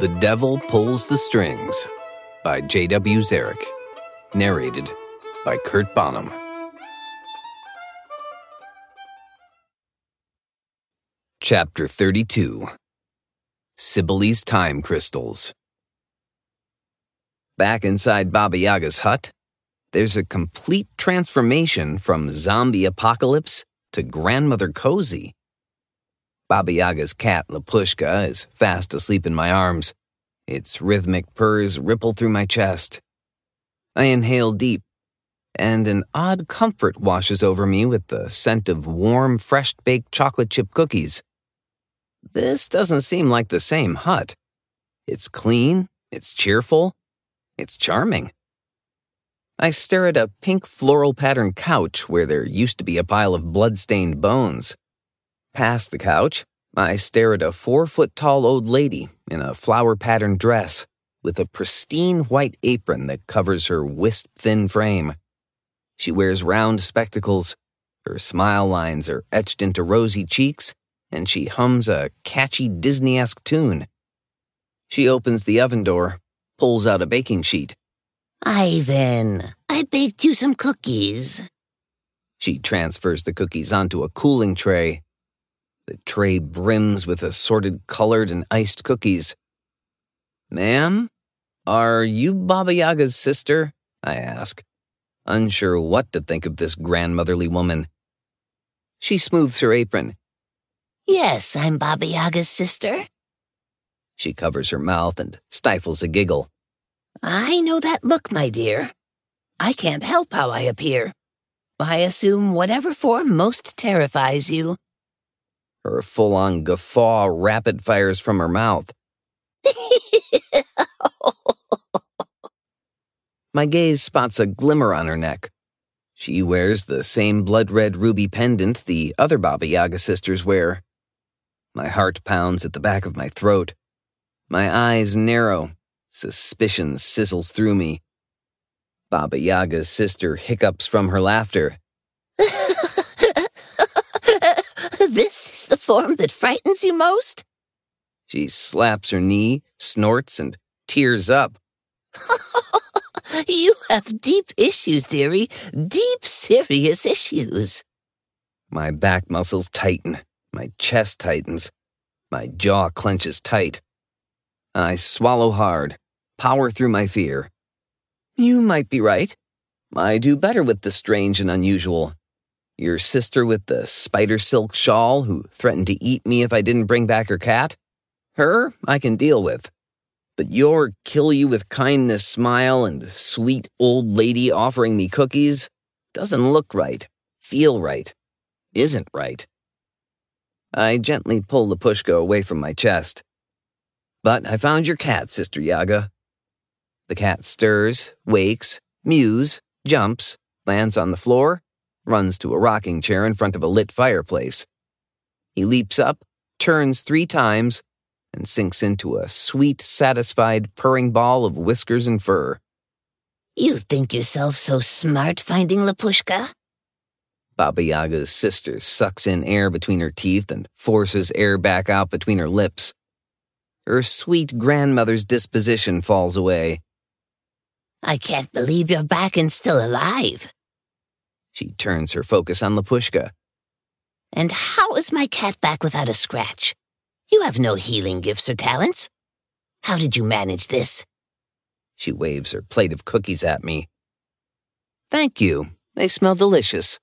The Devil Pulls the Strings by J.W. Zarek. Narrated by Kurt Bonham. Chapter 32 Cybele's Time Crystals. Back inside Baba Yaga's hut, there's a complete transformation from zombie apocalypse to grandmother cozy. Baba Yaga's cat, Lapushka, is fast asleep in my arms. Its rhythmic purrs ripple through my chest. I inhale deep, and an odd comfort washes over me with the scent of warm, fresh baked chocolate chip cookies. This doesn't seem like the same hut. It's clean, it's cheerful, it's charming. I stare at a pink floral patterned couch where there used to be a pile of blood-stained bones. Past the couch, I stare at a four foot tall old lady in a flower patterned dress with a pristine white apron that covers her wisp thin frame. She wears round spectacles, her smile lines are etched into rosy cheeks, and she hums a catchy Disney esque tune. She opens the oven door, pulls out a baking sheet. Ivan, I baked you some cookies. She transfers the cookies onto a cooling tray. The tray brims with assorted colored and iced cookies. Ma'am, are you Baba Yaga's sister? I ask, unsure what to think of this grandmotherly woman. She smooths her apron. Yes, I'm Baba Yaga's sister. She covers her mouth and stifles a giggle. I know that look, my dear. I can't help how I appear. I assume whatever form most terrifies you. Her full on guffaw rapid fires from her mouth. My gaze spots a glimmer on her neck. She wears the same blood red ruby pendant the other Baba Yaga sisters wear. My heart pounds at the back of my throat. My eyes narrow. Suspicion sizzles through me. Baba Yaga's sister hiccups from her laughter. this is the form that frightens you most? She slaps her knee, snorts, and tears up. you have deep issues, dearie. Deep, serious issues. My back muscles tighten. My chest tightens. My jaw clenches tight. I swallow hard, power through my fear. You might be right. I do better with the strange and unusual. Your sister with the spider silk shawl who threatened to eat me if I didn't bring back her cat? Her, I can deal with. But your kill you with kindness smile and sweet old lady offering me cookies doesn't look right, feel right, isn't right. I gently pull Lapushka away from my chest. But I found your cat, Sister Yaga. The cat stirs, wakes, mews, jumps, lands on the floor, runs to a rocking chair in front of a lit fireplace. He leaps up, turns three times, and sinks into a sweet, satisfied, purring ball of whiskers and fur. You think yourself so smart finding Lapushka? Baba Yaga's sister sucks in air between her teeth and forces air back out between her lips. Her sweet grandmother's disposition falls away. I can't believe you're back and still alive. She turns her focus on Lapushka. And how is my cat back without a scratch? You have no healing gifts or talents. How did you manage this? She waves her plate of cookies at me. Thank you. They smell delicious.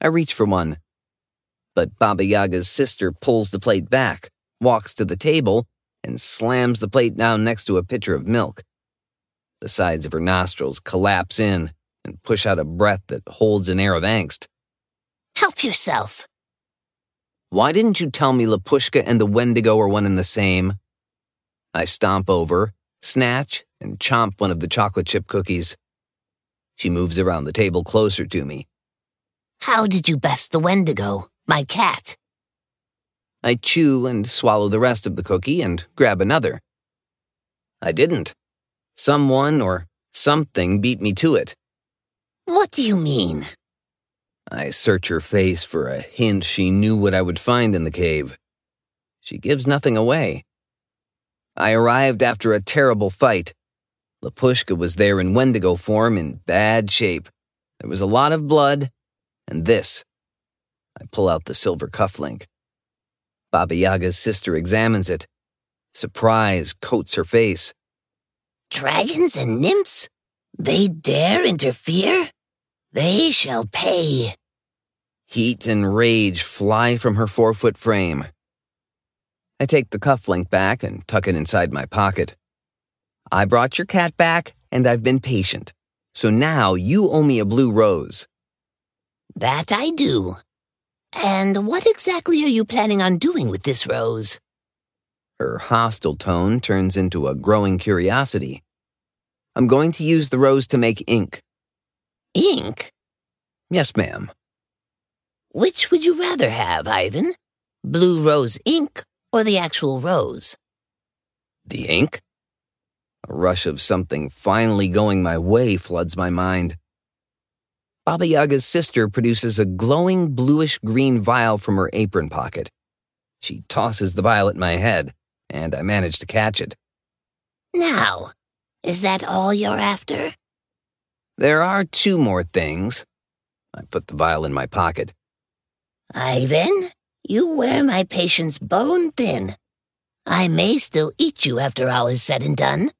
I reach for one. But Baba Yaga's sister pulls the plate back, walks to the table, and slams the plate down next to a pitcher of milk. The sides of her nostrils collapse in and push out a breath that holds an air of angst. Help yourself. Why didn't you tell me Lapushka and the Wendigo are one and the same? I stomp over, snatch, and chomp one of the chocolate chip cookies. She moves around the table closer to me. How did you best the Wendigo, my cat? I chew and swallow the rest of the cookie and grab another. I didn't. Someone or something beat me to it. What do you mean? I search her face for a hint she knew what I would find in the cave. She gives nothing away. I arrived after a terrible fight. Lapushka was there in Wendigo form in bad shape. There was a lot of blood, and this. I pull out the silver cufflink. Baba Yaga's sister examines it. Surprise coats her face. Dragons and nymphs? They dare interfere? They shall pay. Heat and rage fly from her four foot frame. I take the cufflink back and tuck it inside my pocket. I brought your cat back, and I've been patient. So now you owe me a blue rose. That I do. And what exactly are you planning on doing with this rose? Her hostile tone turns into a growing curiosity. I'm going to use the rose to make ink. Ink? Yes, ma'am. Which would you rather have, Ivan? Blue rose ink or the actual rose? The ink? A rush of something finally going my way floods my mind. Baba Yaga's sister produces a glowing bluish green vial from her apron pocket. She tosses the vial at my head, and I manage to catch it. Now, is that all you're after? There are two more things. I put the vial in my pocket. Ivan, you wear my patience bone thin. I may still eat you after all is said and done.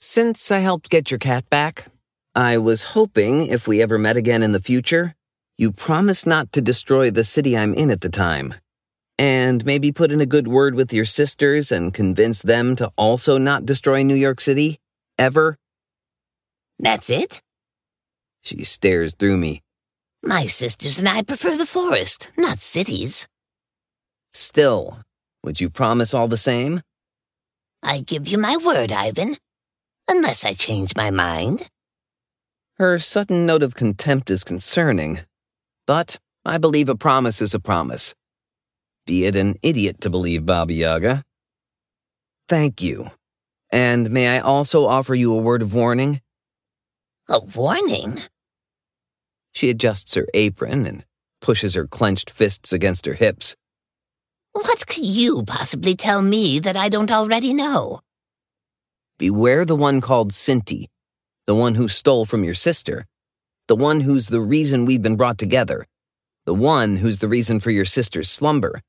Since I helped get your cat back, I was hoping if we ever met again in the future, you promise not to destroy the city I'm in at the time. And maybe put in a good word with your sisters and convince them to also not destroy New York City? Ever? That's it? She stares through me. My sisters and I prefer the forest, not cities. Still, would you promise all the same? I give you my word, Ivan. Unless I change my mind. Her sudden note of contempt is concerning, but I believe a promise is a promise. Be it an idiot to believe Baba Yaga. Thank you. And may I also offer you a word of warning? A warning? She adjusts her apron and pushes her clenched fists against her hips. What could you possibly tell me that I don't already know? Beware the one called Sinti, the one who stole from your sister, the one who's the reason we've been brought together, the one who's the reason for your sister's slumber,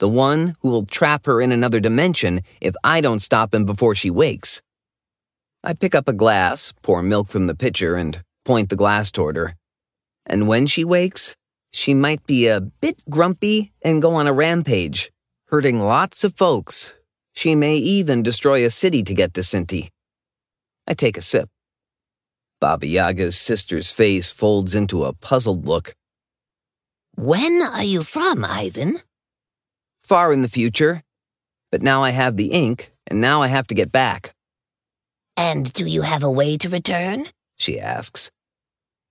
the one who will trap her in another dimension if I don't stop him before she wakes. I pick up a glass, pour milk from the pitcher, and point the glass toward her. And when she wakes, she might be a bit grumpy and go on a rampage, hurting lots of folks. She may even destroy a city to get to Sinti. I take a sip. Baba Yaga's sister's face folds into a puzzled look. When are you from, Ivan? Far in the future. But now I have the ink, and now I have to get back. And do you have a way to return? She asks.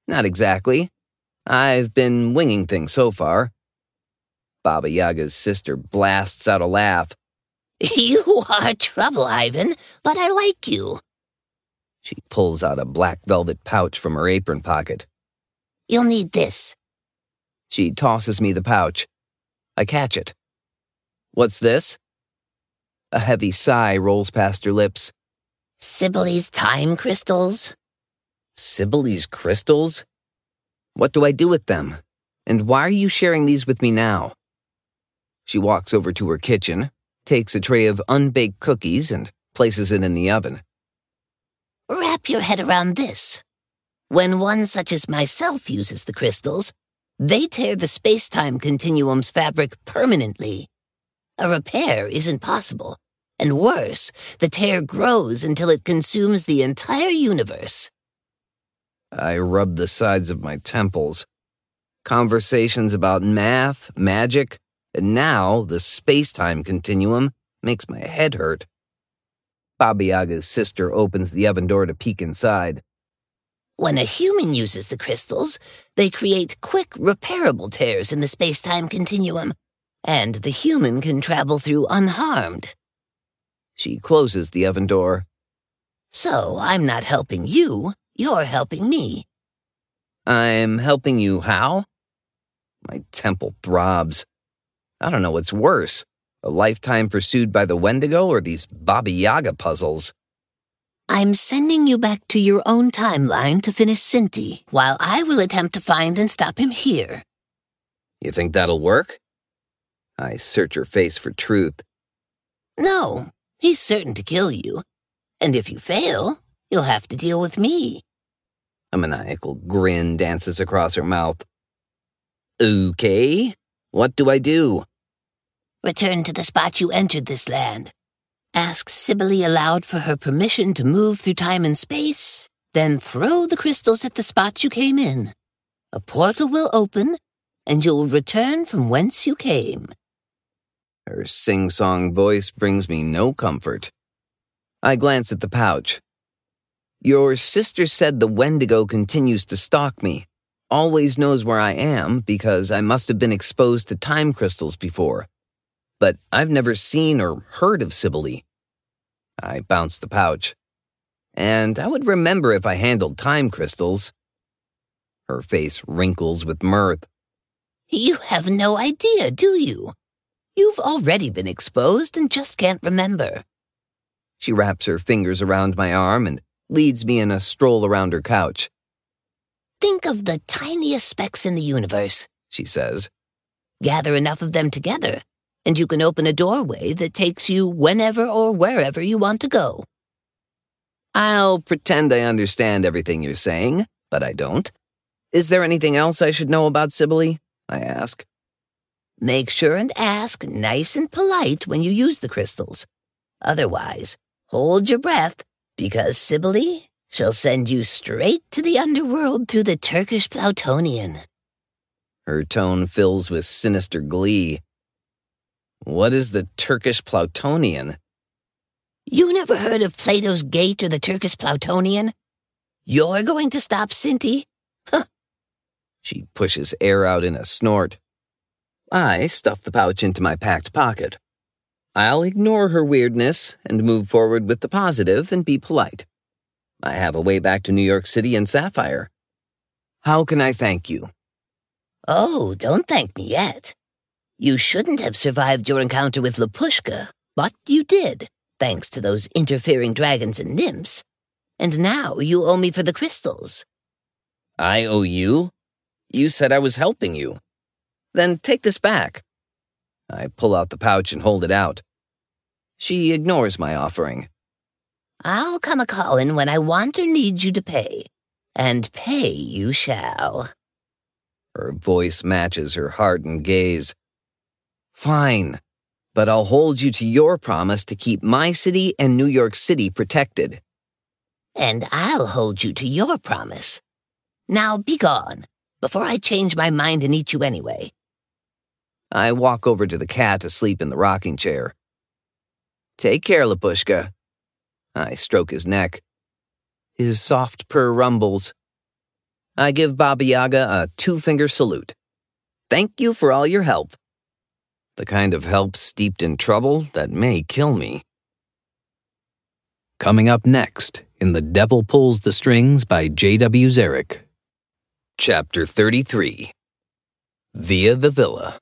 Not exactly. I've been winging things so far. Baba Yaga's sister blasts out a laugh. You are trouble, Ivan, but I like you. She pulls out a black velvet pouch from her apron pocket. You'll need this. She tosses me the pouch. I catch it. What's this? A heavy sigh rolls past her lips. Cybele's time crystals. Cybele's crystals? What do I do with them? And why are you sharing these with me now? She walks over to her kitchen, takes a tray of unbaked cookies, and places it in the oven. Wrap your head around this. When one such as myself uses the crystals, they tear the space-time continuum's fabric permanently. A repair isn't possible. And worse, the tear grows until it consumes the entire universe. I rub the sides of my temples. Conversations about math, magic, and now the space time continuum makes my head hurt. Baba Yaga's sister opens the oven door to peek inside. When a human uses the crystals, they create quick, repairable tears in the space time continuum, and the human can travel through unharmed. She closes the oven door. So I'm not helping you, you're helping me. I'm helping you how? My temple throbs. I don't know what's worse a lifetime pursued by the Wendigo or these Baba Yaga puzzles. I'm sending you back to your own timeline to finish Cinti, while I will attempt to find and stop him here. You think that'll work? I search her face for truth. No, he's certain to kill you. And if you fail, you'll have to deal with me. A maniacal grin dances across her mouth. Okay, what do I do? Return to the spot you entered this land. Ask Cybele aloud for her permission to move through time and space, then throw the crystals at the spot you came in. A portal will open, and you'll return from whence you came. Her sing song voice brings me no comfort. I glance at the pouch. Your sister said the Wendigo continues to stalk me, always knows where I am because I must have been exposed to time crystals before but I've never seen or heard of Cybele. I bounce the pouch. And I would remember if I handled time crystals. Her face wrinkles with mirth. You have no idea, do you? You've already been exposed and just can't remember. She wraps her fingers around my arm and leads me in a stroll around her couch. Think of the tiniest specks in the universe, she says. Gather enough of them together, and you can open a doorway that takes you whenever or wherever you want to go. I'll pretend I understand everything you're saying, but I don't. Is there anything else I should know about Cybele? I ask. Make sure and ask nice and polite when you use the crystals. Otherwise, hold your breath, because Cybele shall send you straight to the underworld through the Turkish Plutonian. Her tone fills with sinister glee. What is the Turkish Plutonian? You never heard of Pluto's Gate or the Turkish Plutonian? You're going to stop Cinti? Huh. She pushes air out in a snort. I stuff the pouch into my packed pocket. I'll ignore her weirdness and move forward with the positive and be polite. I have a way back to New York City in Sapphire. How can I thank you? Oh, don't thank me yet. You shouldn't have survived your encounter with Lapushka, but you did, thanks to those interfering dragons and nymphs. And now you owe me for the crystals. I owe you? You said I was helping you. Then take this back. I pull out the pouch and hold it out. She ignores my offering. I'll come a callin' when I want or need you to pay, and pay you shall. Her voice matches her hardened gaze. Fine, but I'll hold you to your promise to keep my city and New York City protected. And I'll hold you to your promise. Now be gone, before I change my mind and eat you anyway. I walk over to the cat asleep in the rocking chair. Take care, Lapushka. I stroke his neck. His soft purr rumbles. I give Baba Yaga a two finger salute. Thank you for all your help the kind of help steeped in trouble that may kill me. Coming up next in The Devil Pulls the Strings by J.W. Zarek. Chapter 33 Via the Villa.